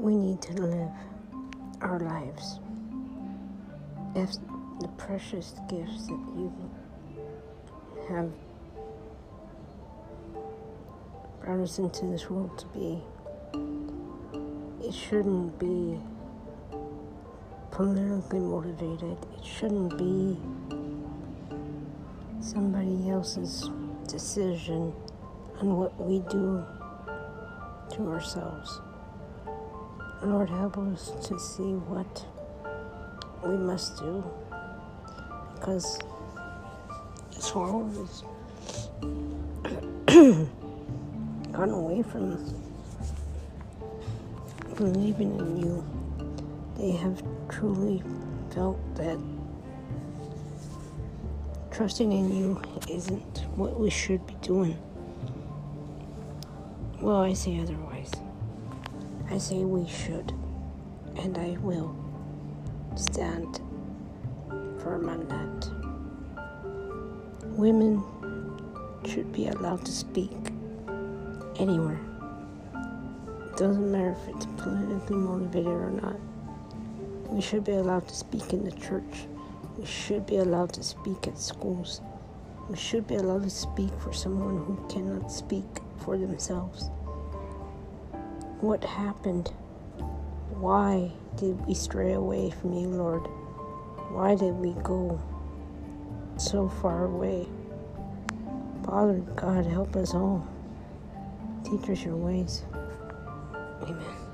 we need to live our lives as the precious gifts that you have brought us into this world to be. It shouldn't be politically motivated. It shouldn't be somebody else's decision on what we do to ourselves. Lord, help us to see what we must do because this world is gone away from believing in you. They have truly felt that trusting in you isn't what we should be doing. Well, I say otherwise. I say we should, and I will stand firm on that. Women should be allowed to speak anywhere. It doesn't matter if it's politically motivated or not. We should be allowed to speak in the church. We should be allowed to speak at schools. We should be allowed to speak for someone who cannot speak for themselves. What happened? Why did we stray away from you, Lord? Why did we go so far away? Father God, help us all. Teach us your ways. Amen.